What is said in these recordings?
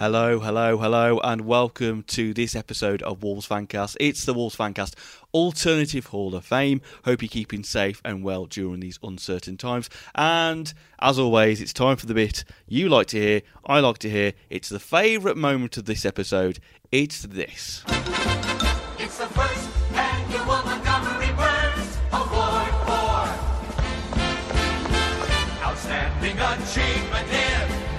Hello, hello, hello, and welcome to this episode of Wolves Fancast. It's the Wolves Fancast Alternative Hall of Fame. Hope you're keeping safe and well during these uncertain times. And as always, it's time for the bit you like to hear, I like to hear. It's the favourite moment of this episode. It's this. It's the first Achievement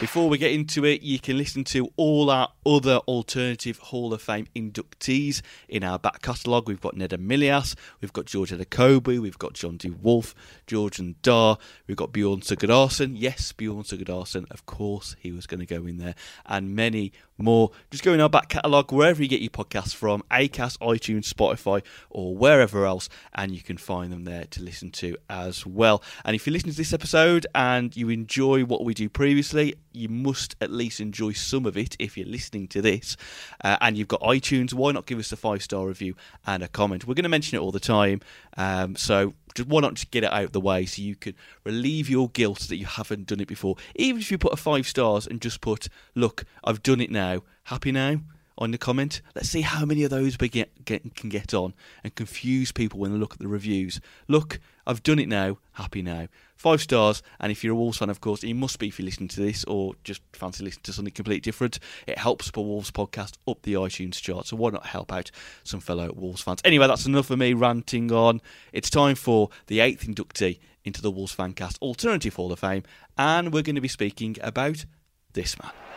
Before we get into it, you can listen to all our other alternative Hall of Fame inductees in our back catalogue. We've got Nenad Milijas, we've got George Elokobi, we've got John de Wolf, George Ndah, we've got Bjorn Sigurdarsson. Yes, Bjorn Sigurdarsson, of course, he was going to go in there, and many more. Just go in our back catalogue, wherever you get your podcasts from, Acast, iTunes, Spotify, or wherever else, and you can find them there to listen to as well. And if you listen to this episode and you enjoy what we do previously, you must at least enjoy some of it if you're listening to this. Uh, and you've got iTunes, why not give us a five star review and a comment? We're going to mention it all the time, um, so just why not just get it out of the way so you can relieve your guilt that you haven't done it before. Even if you put a five stars and just put, look, I've done it now, happy now on the comment. Let's see how many of those we get, get, can get on and confuse people when they look at the reviews. Look, I've done it now, happy now. Five stars, and if you're a Wolves fan, of course, you must be if you're listening to this or just fancy listening to something completely different. It helps the Wolves podcast up the iTunes chart, so why not help out some fellow Wolves fans? Anyway, that's enough of me ranting on. It's time for the eighth inductee into the Wolves Fancast Alternative Hall of Fame, and we're going to be speaking about this man.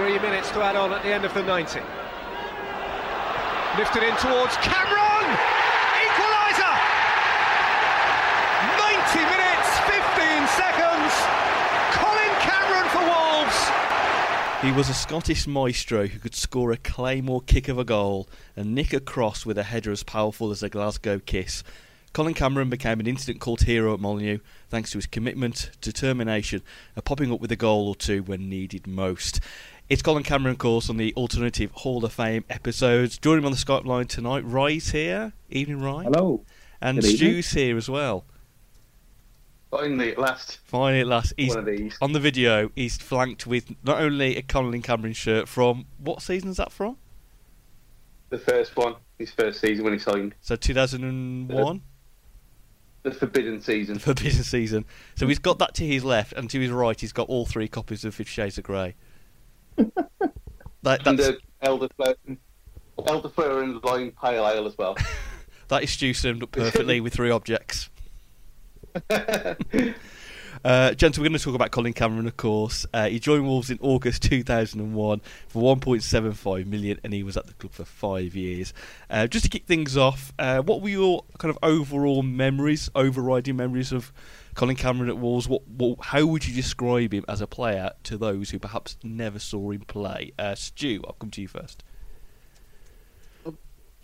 Three minutes to add on at the end of the 90. Lifted in towards Cameron! Equaliser! 90 minutes, 15 seconds! Colin Cameron for Wolves! He was a Scottish maestro who could score a claymore kick of a goal and nick a cross with a header as powerful as a Glasgow kiss. Colin Cameron became an instant cult hero at Molyneux thanks to his commitment, determination, and popping up with a goal or two when needed most. It's Colin Cameron, of course, on the Alternative Hall of Fame episodes. Joining me on the Skype line tonight, Rye's here. Evening, Rye. Hello. And Good evening. Here as well. Finally, at last, Finally, at last, he's one of these. on the video. He's flanked with not only a Colin Cameron shirt from what season is that from? The first one, his first season when he signed. So 2001, The Forbidden season. the forbidden season. So he's got that to his left, and to his right, he's got all three copies of Fifty Shades of Grey. that, and the Elderflower, Elderflower and Lime Pale Ale as well. that is Stu summed up perfectly with three objects. Uh, gents, we're going to talk about Colin Cameron, of course. Uh, he joined Wolves in August 2001 for 1.75 million, and he was at the club for five years. Uh, just to kick things off, uh, what were your kind of overall memories, overriding memories of Colin Cameron at Wolves? What, what, how would you describe him as a player to those who perhaps never saw him play? Uh, Stu, I'll come to you first.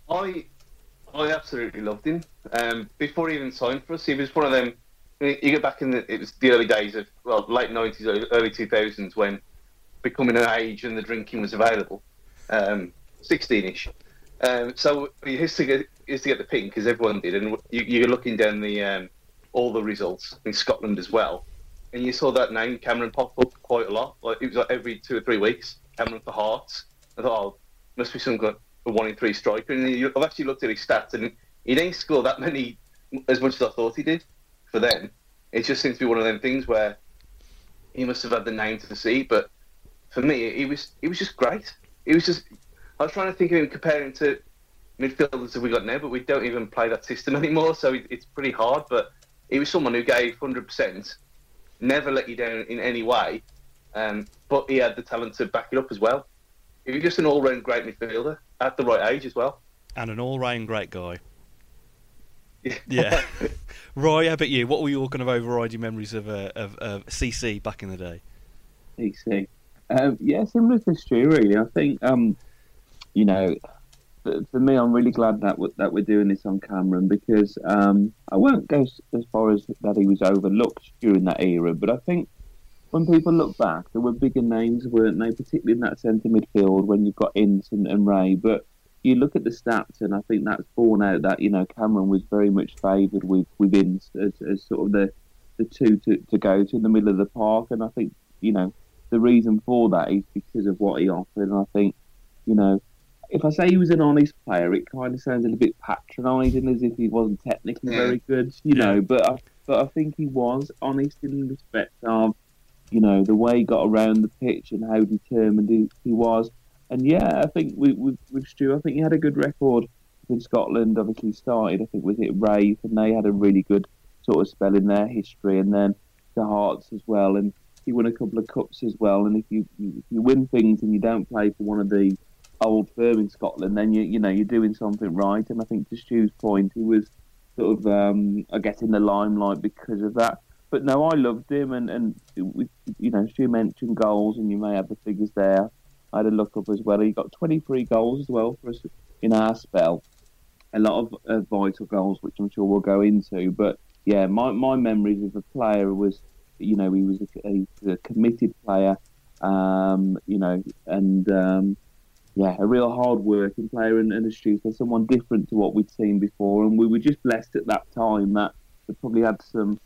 I, I absolutely loved him. Um, before he even signed for us, he was one of them. You get back in the, it was the early days of well, late nineties, early two thousands when becoming an age and the drinking was available. Um, sixteen-ish. Um, so he used to get used to get the pink because everyone did, and you, you're looking down the um, all the results in Scotland as well, and you saw that name Cameron pop up quite a lot. Like it was like every two or three weeks, Cameron for Hearts. I thought, oh, must be some good a one in three striker. And I've actually looked at his stats, and he didn't score that many as much as I thought he did for them. It just seems to be one of them things where he must have had the name to see, but for me, he was he was just great. He was just. I was trying to think of him comparing to midfielders that we got now, but we don't even play that system anymore, so it, it's pretty hard. But he was someone who gave hundred percent, never let you down in any way, um, but he had the talent to back it up as well. He was just an all-round great midfielder at the right age as well. And an all-round great guy. Yeah. Roy, how about you? What were your kind of overriding memories of, uh, of, of CC back in the day? CC. Um, yeah, similar to Stu, really. I think, um, you know, for, for me, I'm really glad that that we're doing this on Cameron because um, I won't go as far as that he was overlooked during that era, but I think when people look back, there were bigger names, weren't they? Particularly in that centre midfield when you've got Ince and, and Rae. But you look at the stats, and I think that's borne out that you know Cameron was very much favoured with with Ince as, as sort of the the two to, to go to in the middle of the park, and I think you know the reason for that is because of what he offered, and I think you know. If I say he was an honest player, it kind of sounds a little bit patronising, as if he wasn't technically Yeah. very good, you know. But I, but I think he was honest in respect of, you know, the way he got around the pitch and how determined he, he was. And yeah, I think with, with, with Stu, I think he had a good record in Scotland. Obviously, started I think with it Raith, and they had a really good sort of spell in their history, and then the Hearts as well. And he won a couple of cups as well. And if you if you win things and you don't play for one of the old firm in Scotland, then you you know you're doing something right. And I think to Stu's point, he was sort of um, I guess in the limelight because of that. But no, I loved him, and and you know Stu mentioned goals, and you may have the figures there. I had a look up as well. He got 23 goals as well for us in our spell. A lot of uh, vital goals, which I'm sure we'll go into. But yeah, my, my memories of the player was, you know, he was a, a, a committed player, um, you know, and um, yeah, a real hard working player and, and astute, so someone different to what we'd seen before. And we were just blessed at that time that we probably had some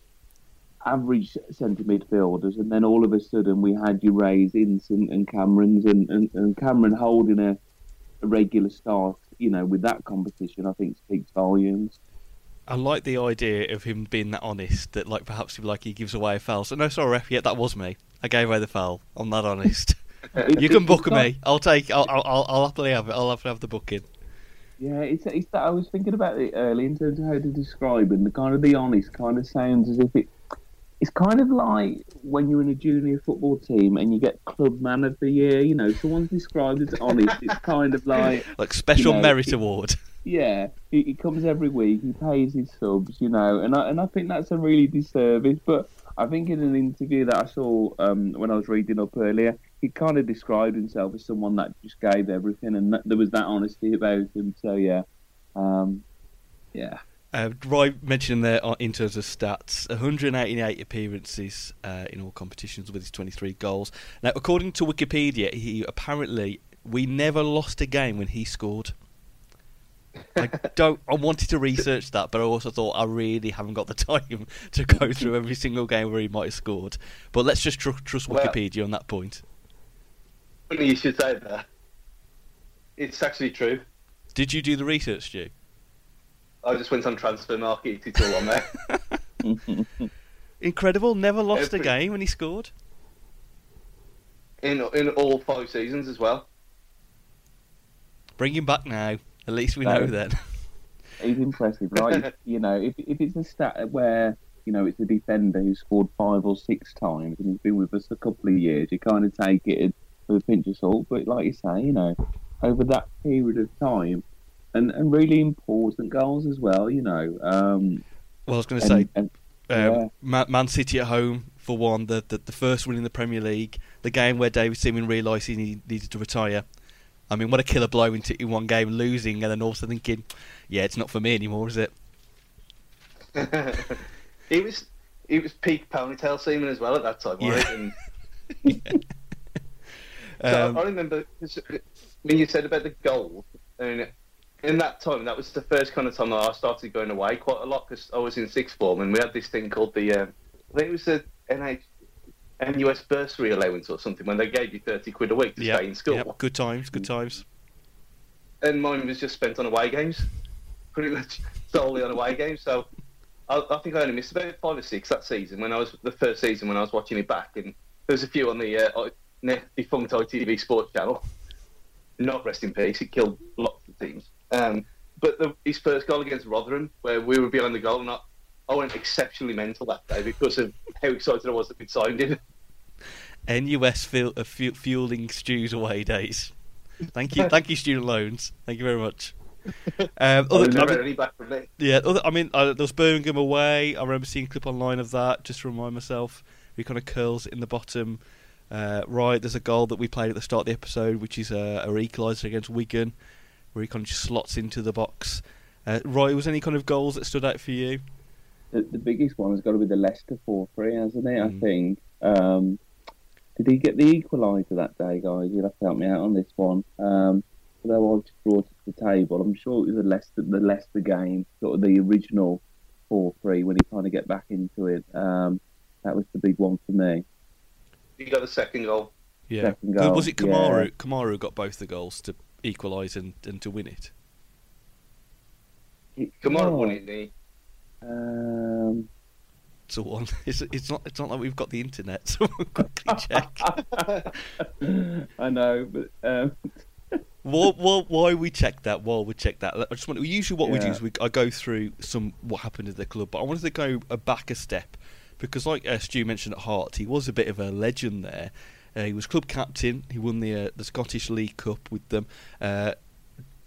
average centre midfielders, and then all of a sudden we had your Raes, Ince, and, Camerons, and, and, and Cameron holding a, a regular start, you know, with that competition, I think speaks volumes. I like the idea of him being that honest that, like, perhaps like he gives away a foul. So no, sorry, ref. Yeah, that was me. I gave away the foul. I'm that honest. you can book me. I'll take. I'll, I'll. I'll happily have it. I'll have to have the booking. Yeah, it's, it's that I was thinking about it early in terms of how to describe it. And the kind of the honest kind of sounds as if it. It's kind of like when you're in a junior football team and you get club man of the year. You know, someone's described as honest. It's kind of like Like special You know, merit it- award. yeah, he, he comes every week. He pays his subs, you know, and I and I think that's a really disservice. But I think in an interview that I saw um, when I was reading up earlier, he kind of described himself as someone that just gave everything, and that, there was that honesty about him. So yeah, um, yeah, Uh, Roy mentioned there uh, in terms of stats 188 appearances uh, in all competitions with his 23 goals. Now, according to Wikipedia, he apparently we never lost a game when he scored. I don't. I wanted to research that, but I also thought I really haven't got the time to go through every single game where he might have scored. But let's just tr- trust Well- Wikipedia on that point. Funny you should say that. It's actually true. Did you do the research, Stu? I just went on Transfermarkt. It's all on there. Incredible. Never lost a game when he scored. in in all five seasons as well. Bring him back now. At least we No. know then. he's impressive, right? you know, if if it's a stat where you know it's a defender who scored five or six times and he's been with us a couple of years, you kind of take it with a pinch of salt. But like you say, you know, over that period of time. And, and really important goals as well, you know. Um, Well, I was going to say, and, and Um, Yeah. Man, Man City at home for one, the, the the first win in the Premier League, the game where David Seaman realised he need- needed to retire. I mean, what a killer blow into in one game, losing, and then also thinking, yeah, it's not for me anymore, is it? he was he was peak ponytail seaman as well at that time, Yeah. right? Um, I remember when you said about the goal, and in that time, that was the first kind of time that I started going away quite a lot because I was in sixth form and we had this thing called the, um, I think it was the NH, NUS bursary allowance or something when they gave you 30 quid a week to yeah, stay in school. yeah, good times, good times. and mine was just spent on away games, pretty much solely on away games. So I, I think I only missed about five or six that season when I was the first season when I was watching it back, and there was a few on the uh, defunct ITV Sports channel. Not rest in peace. It killed lots of teams. Um, but the, his first goal against Rotherham, where we were behind the goal, and I, I went exceptionally mental that day because of how excited I was that we'd signed him. NUS fuel, uh, fu- fueling Stu's away days. Thank you, thank you, student loans. Thank you very much. Um, other, I mean, any back from. Yeah, other, I mean, uh, there was Birmingham away. I remember seeing a clip online of that just to remind myself. He kind of curls in the bottom uh, right. There's a goal that we played at the start of the episode, which is a, a equaliser against Wigan, where he kind of just slots into the box. Uh, Roy, was any kind of goals that stood out for you? the, the biggest one has got to be the Leicester 4 3, hasn't it? I Mm. think. Um, did he get the equaliser that day, guys? You'll have to help me out on this one. Um, although I just brought it to the table, I'm sure it was the Leicester, the Leicester game, sort of the original 4 3 when he kind of get back into it. Um, that was the big one for me. He got the second goal. Yeah. Second Was- goal, was it Camara? Camara got both the goals to equalise and, and to win it. Camara Oh, won it, didn't he? Um, So on, it's, it's not it's not like we've got the internet, so we'll quickly check. I know, but um, while, while, while we check that, while we check that, I just want usually what we do is we I go through some what happened at the club, but I wanted to go a back a step because, like uh, Stu mentioned at Heart, he was a bit of a legend there. Uh, he was club captain. He won the uh, the Scottish League Cup with them. Uh,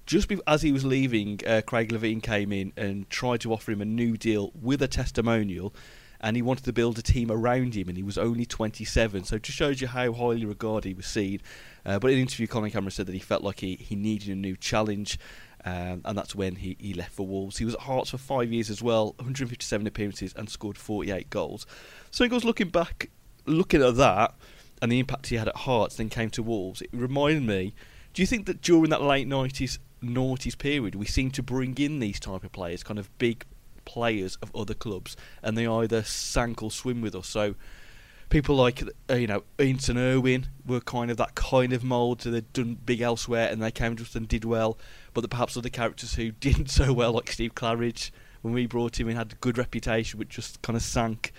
just be- as he was leaving, uh, Craig Levein came in and tried to offer him a new deal with a testimonial, and he wanted to build a team around him, and he was only 27. So it just shows you how highly regarded he was seen. Uh, but in an interview, Colin Cameron said that he felt like he, he needed a new challenge, um, and that's when he, he left for Wolves. He was at Hearts for five years as well, 157 appearances, and scored 48 goals. So he goes looking back, looking at that, and the impact he had at Hearts, then came to Wolves. It reminded me. Do you think that during that late 90s, noughties period, we seemed to bring in these type of players, kind of big players of other clubs, and they either sank or swim with us? So people like uh, you know Ainton Irwin were kind of that kind of mould. So they'd done big elsewhere, and they came to us and did well. But perhaps other characters who didn't so well, like Steve Claridge, when we brought him in, had a good reputation, but just kind of sank.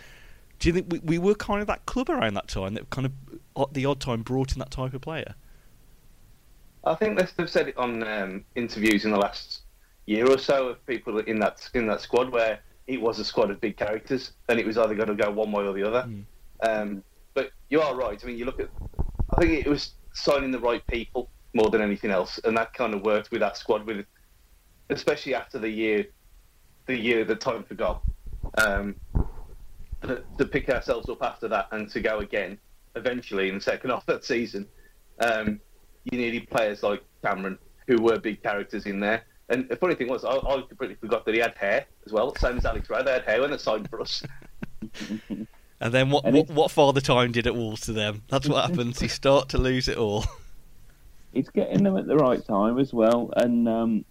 Do you think we, we were kind of that club around that time that kind of at the odd time brought in that type of player? I think they've said it on um, interviews in the last year or so of people in that in that squad where it was a squad of big characters and it was either going to go one way or the other. Um, but you are right. I mean, you look at. I think it was signing the right people more than anything else, and that kind of worked with that squad. With especially after the year, the year the time forgot. Um, to, to pick ourselves up after that and to go again eventually in the second half of that season. Um, you needed players like Cameron who were big characters in there. And the funny thing was, I, I completely forgot that he had hair as well, same as Alex Rae. They had hair when they signed for us. And then what, And what, what Father Time did at Wolves to them? That's what happens. you start to lose it all. it's getting them at the right time as well. And um,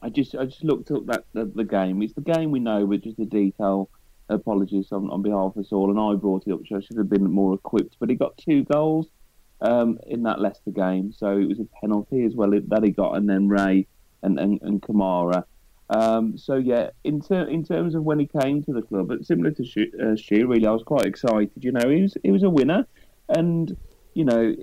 I just I just looked up that the, the game. It's the game we know, but just the detail. Apologies on, on behalf of us all, and I brought it up, so I should have been more equipped. But he got two goals um, in that Leicester game, so it was a penalty as well that he got, and then Rae and and, and Camara. Um, so yeah, in ter- in terms of when he came to the club, but similar to Stu, uh, really, I was quite excited. You know, he was he was a winner, and you know,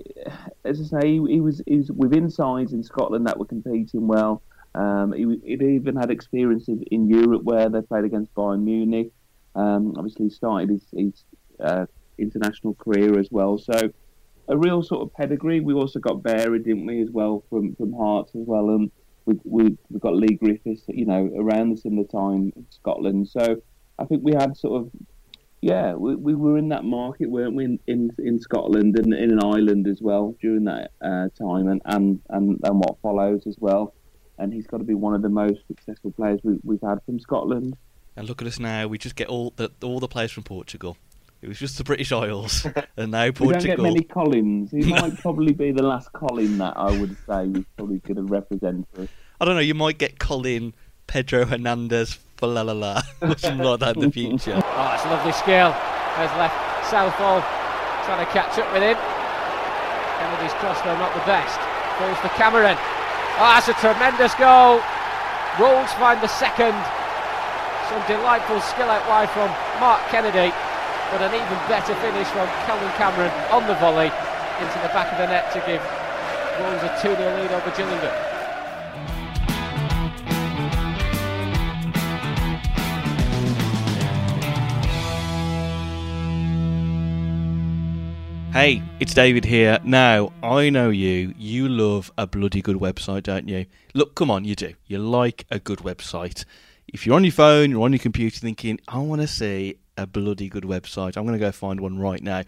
as I say, he, he was he was within sides in Scotland that were competing well. Um, he, he'd even had experience in, in Europe where they played against Bayern Munich. Um, obviously, he started his, his uh, international career as well. So, a real sort of pedigree. We also got Berra, didn't we, as well from from Hearts as well, and we we we got Leigh Griffiths, you know, around the similar time in Scotland. So, I think we had sort of yeah, we, we were in that market, weren't we, in, in, in Scotland and in an Ireland as well during that uh, time, and, and, and, and what follows as well. And he's got to be one of the most successful players we, we've had from Scotland. And look at us now. We just get all the all the players from Portugal. It was just the British Isles, and now Portugal. We don't get many Collins. He might probably be the last Colin that I would say was probably going to represent us. I don't know. You might get Colin, Pedro Hernandez, for la la la, or something like that in the future. Oh, it's a lovely skill. Has left Southall trying to catch up with him. Kennedy's cross though not the best. Falls for Cameron. Oh, that's a tremendous goal. Wolves find the second. Some delightful skill out wide from Mark Kennedy, but an even better finish from Colin Cameron on the volley into the back of the net to give Wolves a 2 0 lead over Gillingham. Hey, it's David here. Now, I know you. You love a bloody good website, don't you? Look, come on, you do. You like a good website. If you're on your phone, you're on your computer thinking, I want to see a bloody good website, I'm going to go find one right now.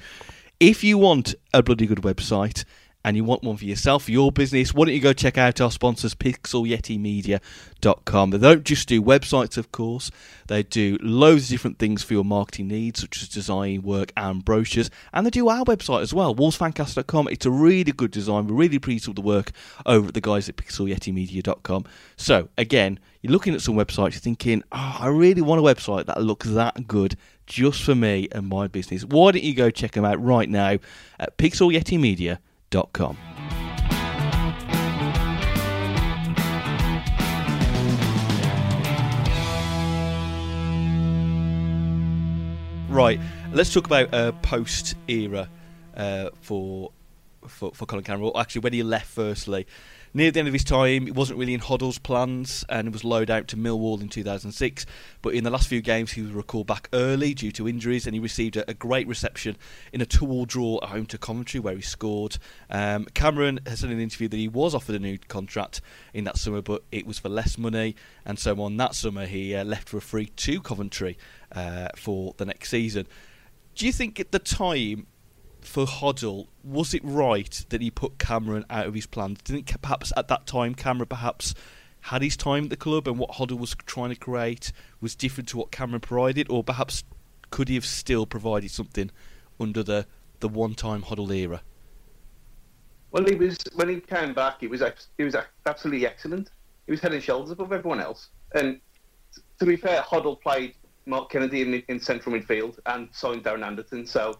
If you want a bloody good website and you want one for yourself, for your business, why don't you go check out our sponsors, pixelyetimedia.com. They don't just do websites, of course, they do loads of different things for your marketing needs, such as design work and brochures, and they do our website as well, wolvesfancast.com. It's a really good design. We're really pleased with the work over at the guys at pixelyetimedia.com. So, again, you're looking at some websites, you're thinking, oh, I really want a website that looks that good just for me and my business. Why don't you go check them out right now at pixelyetimedia.com? Right, let's talk about uh, post era uh, for, for for Colin Cameron. Well, actually, when he left, firstly, near the end of his time, it wasn't really in Hoddle's plans, and was loaned out to Millwall in 2006. But in the last few games, he was recalled back early due to injuries, and he received a, a great reception in a two-all draw at home to Coventry, where he scored. Um, Cameron has said in an interview that he was offered a new contract in that summer, but it was for less money, and so on that summer he uh, left for free to Coventry uh, for the next season. Do you think at the time for Hoddle, was it right that he put Cameron out of his plans? Didn't perhaps at that time Cameron perhaps had his time at the club and what Hoddle was trying to create was different to what Cameron provided, or perhaps could he have still provided something under the, the one time Hoddle era? Well, he was when he came back. He was he was absolutely excellent. He was head and shoulders above everyone else. And to be fair, Hoddle played Mark Kennedy in, in central midfield and signed Darren Anderton. So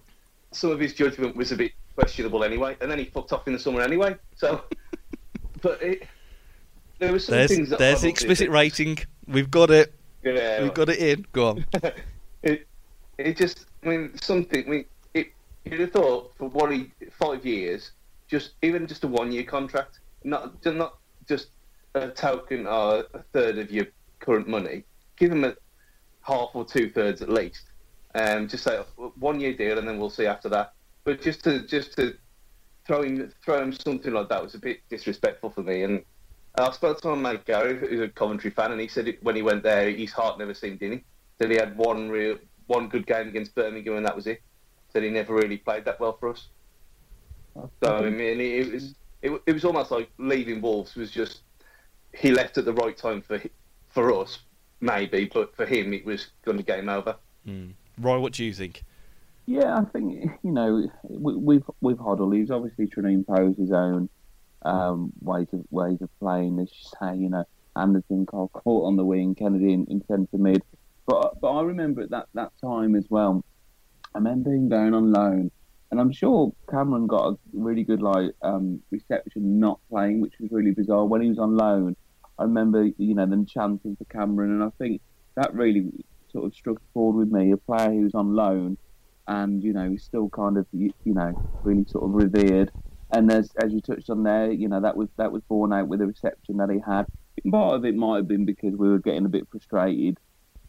some of his judgment was a bit questionable anyway. And then he fucked off in the summer anyway. So, but it, there were some There's, things that there's Hoddle the did explicit that- rating. We've got it. Yeah, We've got it in. Go on. it, it just, I mean, something. I mean, it, you'd have thought for what he five years, just even just a one-year contract, not not just a token or a third of your current money. Give him a half or two thirds at least. Um, just say one-year deal, and then we'll see after that. But just to just to throw him throw him something like that was a bit disrespectful for me. And I spoke to my mate Gary, who's a Coventry fan, and he said it, when he went there, his heart never seemed in him. That he had one real one good game against Birmingham, and that was it. Said he never really played that well for us. So I mean, it was it, it was almost like leaving Wolves was just he left at the right time for for us, maybe, but for him it was going to game over. Mm. Roy, what do you think? Yeah, I think you know we've we've Hoddle. He's obviously trying to impose his own um, ways of ways of playing. As you say, you know, Anderton, Cort on the wing, Kennedy in, in centre mid. But but I remember at that that time as well. I remember him going on loan, and I'm sure Cameron got a really good like um, reception not playing, which was really bizarre. When he was on loan, I remember you know them chanting for Cameron, and I think that really sort of struck a chord with me. A player who's on loan and you know he's still kind of you, you know really sort of revered. And as as you touched on there, you know that was that was borne out with the reception that he had. Part of it might have been because we were getting a bit frustrated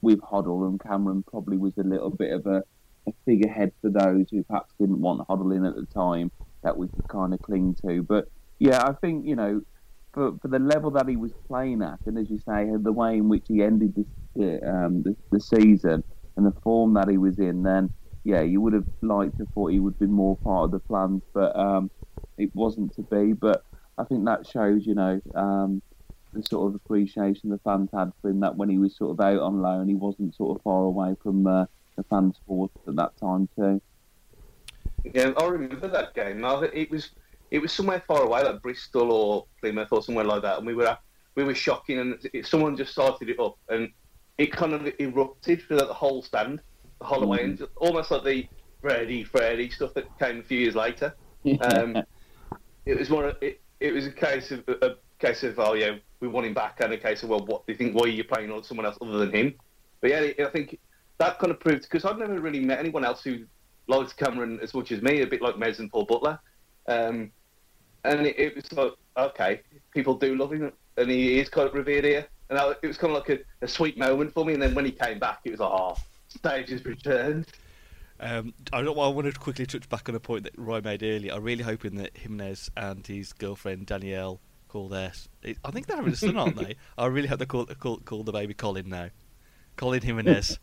with Hoddle, and Cameron probably was a little bit of a, a figurehead for those who perhaps didn't want Hoddle in at the time that we could kind of cling to. But yeah, I think you know for for the level that he was playing at, and as you say, the way in which he ended this um, the, the season and the form that he was in, then yeah, you would have liked to thought he would be more part of the plans, but um, it wasn't to be. But I think that shows, you know, um, the sort of appreciation the fans had for him. That when he was sort of out on loan, he wasn't sort of far away from uh, the fans' support at that time too. Yeah, I remember that game. It was it was somewhere far away, like Bristol or Plymouth or somewhere like that, and we were we were shocking, and it, someone just started it up, and it kind of erupted throughout the whole stand, the Holloway, end, almost like the Freddie Freddie stuff that came a few years later. Um, it was more. It, it was a case of a case of oh yeah, we want him back, and a case of well, what do you think? Why are you playing on someone else other than him? But yeah, I think that kind of proved because I've never really met anyone else who likes Cameron as much as me, a bit like Mez and Paul Butler. Um, and it, it was like okay, people do love him, and he is kind of revered here. And I, it was kind of like a, a sweet moment for me. And then when he came back, it was like oh, stage has returned. Um, I don't. I wanted to quickly touch back on a point that Roy made earlier. I'm really hoping that Jimenez and his girlfriend Danielle call their. I think they're having a son, aren't they? I really hope they call call, call the baby Colin now. Colin Jimenez.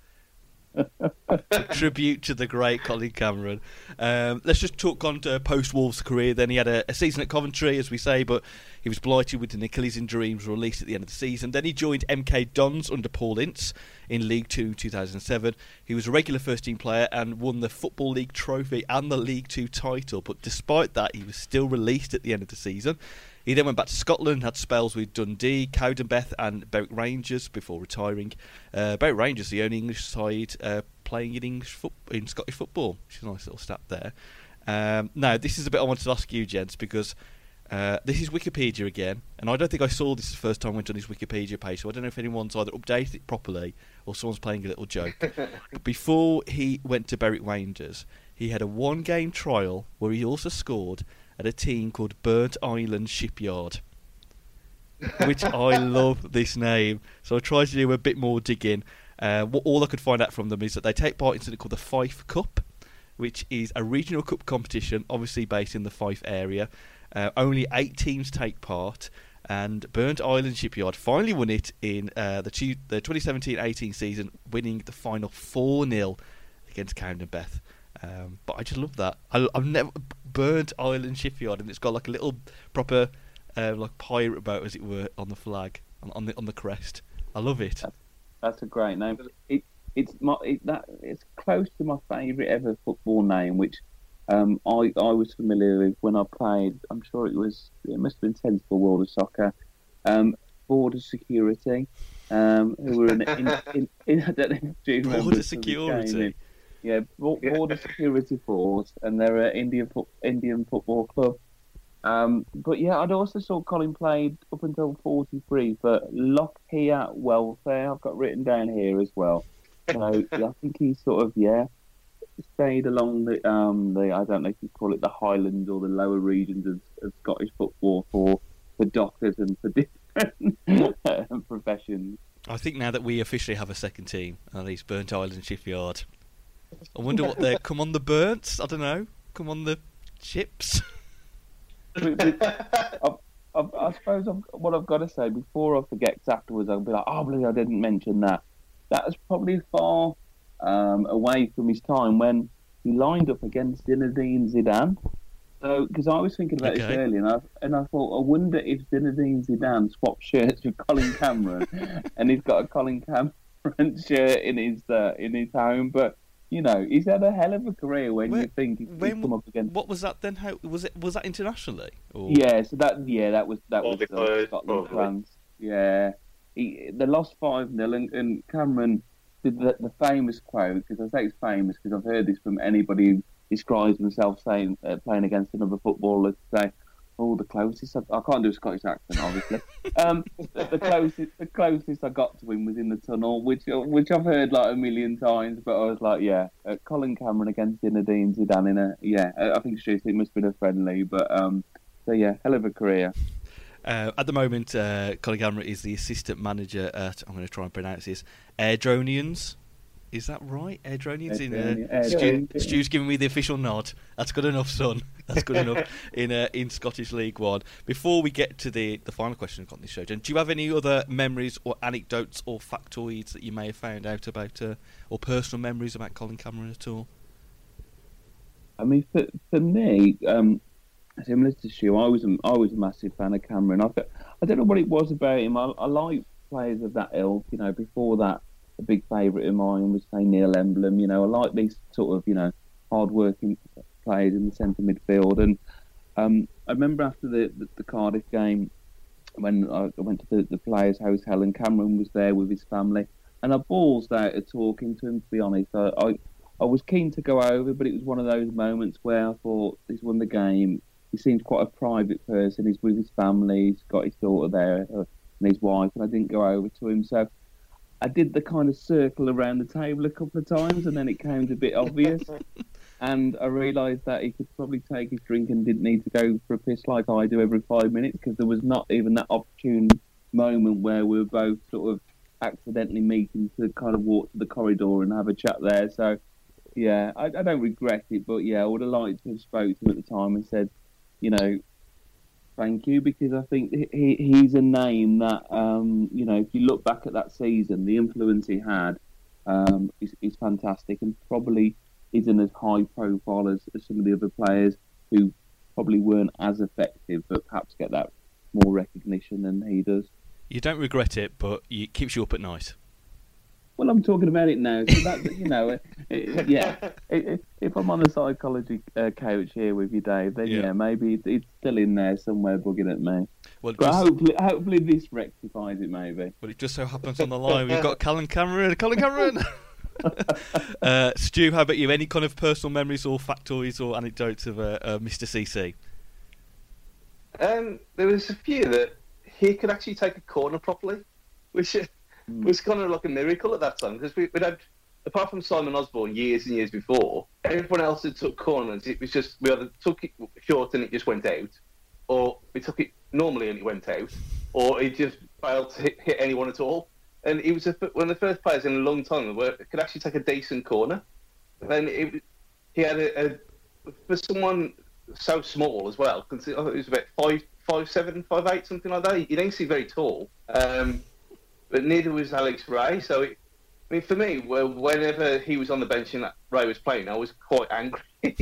Tribute to the great Colin Cameron. Um, let's just talk on to post Wolves career. Then he had a, a season at Coventry, as we say, but he was blighted with an Achilles injury and was released at the end of the season. Then he joined MK Dons under Paul Ince in League Two 2007. He was a regular first team player and won the Football League trophy and the League Two title. But despite that, he was still released at the end of the season. He then went back to Scotland, had spells with Dundee, Cowdenbeath, and Berwick Rangers before retiring. Uh, Berwick Rangers, the only English side uh, playing in English foot- in Scottish football, which is a nice little stat there. Um, now, this is a bit I wanted to ask you, gents, because uh, this is Wikipedia again, and I don't think I saw this the first time I went on his Wikipedia page, so I don't know if anyone's either updated it properly or someone's playing a little joke. but before he went to Berwick Rangers, he had a one-game trial where he also scored at a team called Burntisland Shipyard. which I love this name. So I tried to do a bit more digging. Uh, what, all I could find out from them is that they take part in something called the Fife Cup, which is a regional cup competition, obviously based in the Fife area. Uh, only eight teams take part, and Burntisland Shipyard finally won it in uh, the, two, the 2017-18 season, winning the final 4-0 against Cowdenbeath. Um, but I just love that. I, I've never Burntisland Shipyard, and it's got like a little proper uh, like pirate boat, as it were, on the flag on, on the on the crest. I love it. That's a great name. It, it's my it, that it's close to my favourite ever football name, which um, I I was familiar with when I played. I'm sure it was it must have been Sensible World of Soccer. Um, Border Security, um, who were in, in, in, in I don't know if you remember Border some of the Security. Gaming. Yeah, Border Security Force, and they're an Indian fo- Indian football club. Um, but yeah, I'd also saw Colin played up until 43 for Lochore Welfare. I've got written down here as well. So I think he sort of yeah stayed along the um the I don't know if you call it the Highlands or the lower regions of, of Scottish football for for doctors and for different professions. I think now that we officially have a second team, at least Burntisland Shipyard. I wonder what they're. come on the Burnts. I don't know. Come on the chips. I, I, I suppose I've, what I've got to say before I forget afterwards, I'll be like, oh, bloody, I didn't mention that. That was probably far um, away from his time when he lined up against Zinedine Zidane. So, because I was thinking about Okay. this earlier, and I, and I thought, I wonder if Zinedine Zidane swapped shirts with Colin Cameron, and he's got a Colin Cameron shirt in his uh, in his home. But you know, he's had a hell of a career when When- you think he's, he's when- come up against What was that then? How was it? Was that internationally? Or... yeah, so that yeah, that was that All was the uh, clothes, Scotland, probably. France. Yeah, he, they lost five 0 and, and Cameron did the, the famous quote because I say it's famous because I've heard this from anybody who describes themselves saying uh, playing against another footballer to say, "Oh, the closest I, I can't do a Scottish accent, obviously. um, the, closest the closest I got to him was in the tunnel, which which I've heard like a million times, but I was like, yeah, uh, Colin Cameron against Zinedine Zidane in a yeah, I I think. It must have been a friendly, but um. So yeah, hell of a career. Uh, at the moment, uh, Colin Cameron is the assistant manager at. I'm going to try and pronounce this. Airdrieonians. Is that right? Airdrieonians in uh, Stu, Stu's giving me the official nod. That's good enough, son. That's good enough in uh, in Scottish League One. Before we get to the the final question on this show, Jen, do you have any other memories or anecdotes or factoids that you may have found out about, uh, or personal memories about Colin Cameron at all? I mean, for, for me, um, similar to Stu, I was a, I was a massive fan of Cameron. I, fe- I don't know what it was about him. I, I like players of that ilk. You know, before that, a big favourite of mine was say Neil Emblen. You know, I like these sort of you know hard-working players in the centre midfield. And um, I remember after the, the, the Cardiff game when I went to the, the players' house, Helen Cameron was there with his family, and I ballsed out of talking to him. To be honest, I, I I was keen to go over, but it was one of those moments where I thought he's won the game. He seems quite a private person. He's with his family. He's got his daughter there uh, and his wife, and I didn't go over to him. So I did the kind of circle around the table a couple of times, and then it came a bit obvious. And I realised that he could probably take his drink and didn't need to go for a piss like I do every five minutes because there was not even that opportune moment where we were both sort of accidentally meeting to kind of walk to the corridor and have a chat there. So, yeah, I, I don't regret it, but yeah, I would have liked to have spoke to him at the time and said, you know, thank you because I think he, he- he's a name that, um, you know, if you look back at that season, the influence he had, um, is, is fantastic and probably isn't as high profile as, as some of the other players who probably weren't as effective, but perhaps get that more recognition than he does. You don't regret it, but it keeps you up at night. Well, I'm talking about it now, so that you know, it, it, yeah. It, it, if I'm on the psychology uh, couch here with you, Dave, then Yeah. yeah, maybe it, it's still in there somewhere, bugging at me. Well, But just, hopefully, hopefully this rectifies it, maybe. well, it just so happens on the line we've got Colin Cameron. Colin Cameron. uh, Stu, how about you? Any kind of personal memories or factoids or anecdotes of uh, uh, Mr. CC? Um, there was a few that he could actually take a corner properly, which was kind of like a miracle at that time because we, we'd had, apart from Simon Osborn years and years before, everyone else had took corners. It was just we either took it short and it just went out, or we took it normally and it went out, or it just failed to hit, hit anyone at all. And he was a, one of the first players in a long time that could actually take a decent corner. It, he had a, a for someone so small as well. He was about five, five, seven, five, eight, something like that. He didn't seem very tall, um, but neither was Alex Rae. So, it, I mean, for me, well, whenever he was on the bench and Rae was playing, I was quite angry.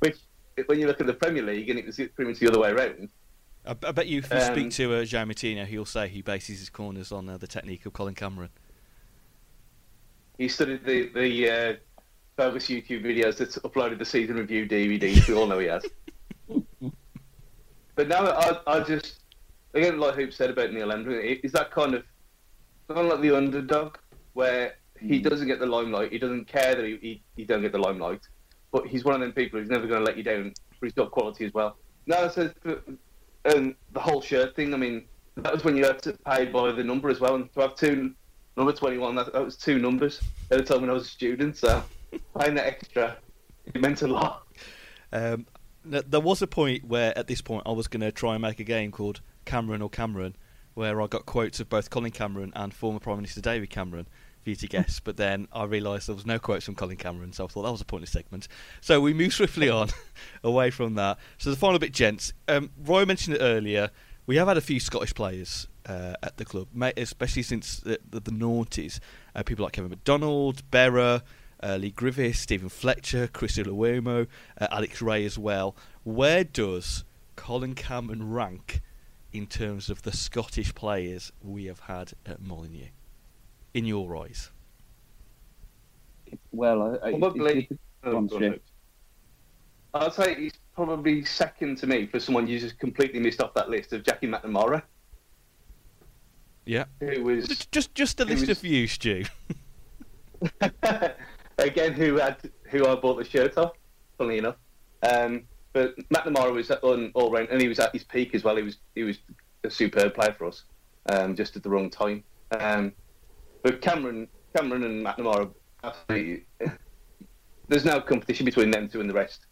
Which, when you look at the Premier League, and it was pretty much the other way around. I, I bet you if you Um, speak to uh, João Moutinho, he'll say he bases his corners on uh, the technique of Colin Cameron. He studied the the uh, bogus YouTube videos that uploaded the season review DVDs. we all know he has. but now I, I just again, like Hoop said about Neil Hendry, is that kind of kind of like the underdog where he hmm. doesn't get the limelight. He doesn't care that he, he, he don't get the limelight, but he's one of them people who's never going to let you down. But he's got quality as well. No, so and the whole shirt thing. I mean, that was when you had to pay by the number as well, and to have two number twenty one. That, that was two numbers at the time when I was a student. So paying that extra, it meant a lot. Um, there was a point where, at this point, I was going to try and make a game called Cameron or Cameron, where I got quotes of both Colin Cameron and former Prime Minister David Cameron for you to guess. but then I realised there was no quotes from Colin Cameron, so I thought that was a pointless segment. So we move swiftly on away from that. So the final bit, gents. Um, Roy mentioned it earlier. We have had a few Scottish players uh, at the club, especially since the, the, the noughties. Uh, people like Kevin McDonald, Berra, uh, Leigh Griffiths, Steven Fletcher, Chris Iwelumo, uh, Alex Rae as well. Where does Colin Cameron rank in terms of the Scottish players we have had at Molyneux? In your eyes? Well, I, I, Probably. it's- Oh, Go on, go on, Stu. Hoop. I'd say he's probably second to me for someone you just completely missed off that list of Jackie McNamara, Yeah. who was Just, just, just a list was- of you, Stu. again who had who I bought the shirt off. Funnily enough, um, but McNamara was on all round, and he was at his peak as well. He was he was a superb player for us, um, just at the wrong time. Um, but Cameron, Cameron and McNamara, absolutely, there's no competition between them two and the rest.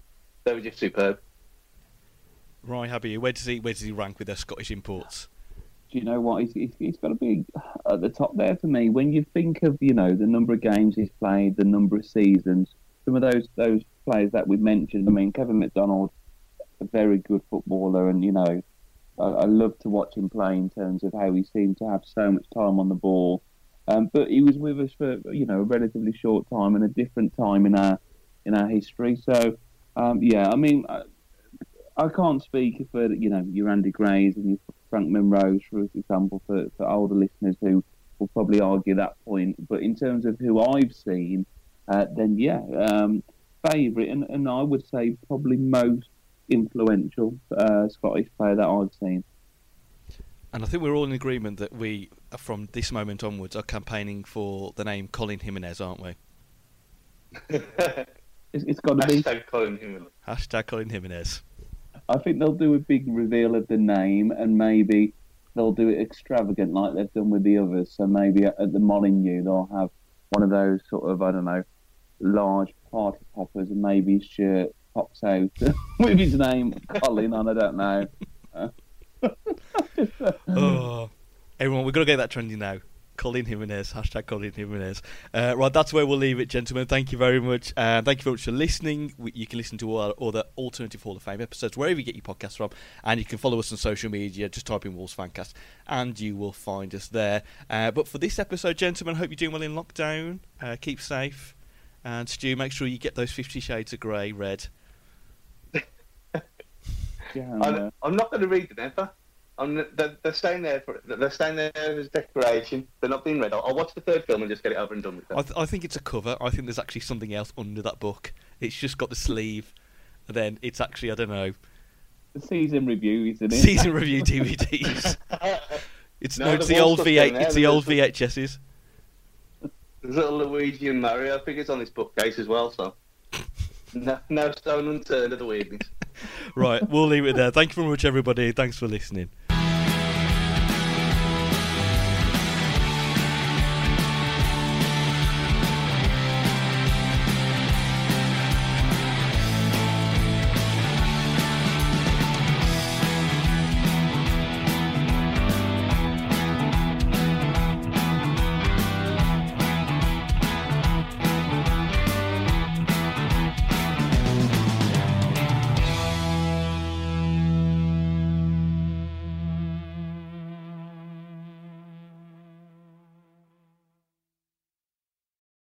They were just superb. Right, how about you? Where does he, where does he rank with their Scottish imports? do you know what? He's, he's, he's got to be at the top there for me. When you think of, you know, the number of games he's played, the number of seasons, some of those those players that we mentioned. I mean, Kevin McDonald, a very good footballer, and you know, I, I love to watch him play in terms of how he seemed to have so much time on the ball. Um, but he was with us for you know a relatively short time and a different time in our in our history. So um, yeah, I mean. I, I can't speak for you know your Andy Grays and your Frank Munro's, for example, for, for older listeners who will probably argue that point. But in terms of who I've seen, uh, then yeah, um, favourite, and, and I would say probably most influential uh, Scottish player that I've seen. And I think we're all in agreement that we, from this moment onwards, are campaigning for the name Colin Jimenez, aren't we? It's, it's got to be. Hashtag Colin Hewman. Hashtag Colin Jimenez. I think they'll do a big reveal of the name, and maybe they'll do it extravagant like they've done with the others. So maybe at, at the Molyneux they'll have one of those sort of I don't know large party poppers, and maybe his shirt pops out with his name Colin on. I don't know. oh, everyone, we've got to get that trendy now. Colin Jimenez. Hashtag Colin Jimenez. Uh, right, that's where we'll leave it, gentlemen. Thank you very much. Uh, thank you very much for listening. We, you can listen to all our other Alternative Hall of Fame episodes wherever you get your podcasts from, and you can follow us on social media. Just type in Wolves Fancast, and you will find us there. Uh, but for this episode, gentlemen, hope you're doing well in lockdown. Uh, keep safe, and Stu, make sure you get those Fifty Shades of Grey read. Yeah, I'm, I'm not going to read them ever. I'm, they're, they're staying there for they're staying there as decoration. They're not being read. I'll, I'll watch the third film and just get it over and done with. It. I, th- I think it's a cover. I think there's actually something else under that book. It's just got the sleeve, and then it's actually I don't know the season review, isn't it? season review DVDs. It's no, No, it's the the old stuff V8. there, It's the old some- VHSs. Little Luigi and Mario figures on this bookcase as well. So no, no stone unturned at the weirdness. Right, we'll leave it there. Thank you very much, everybody. Thanks for listening.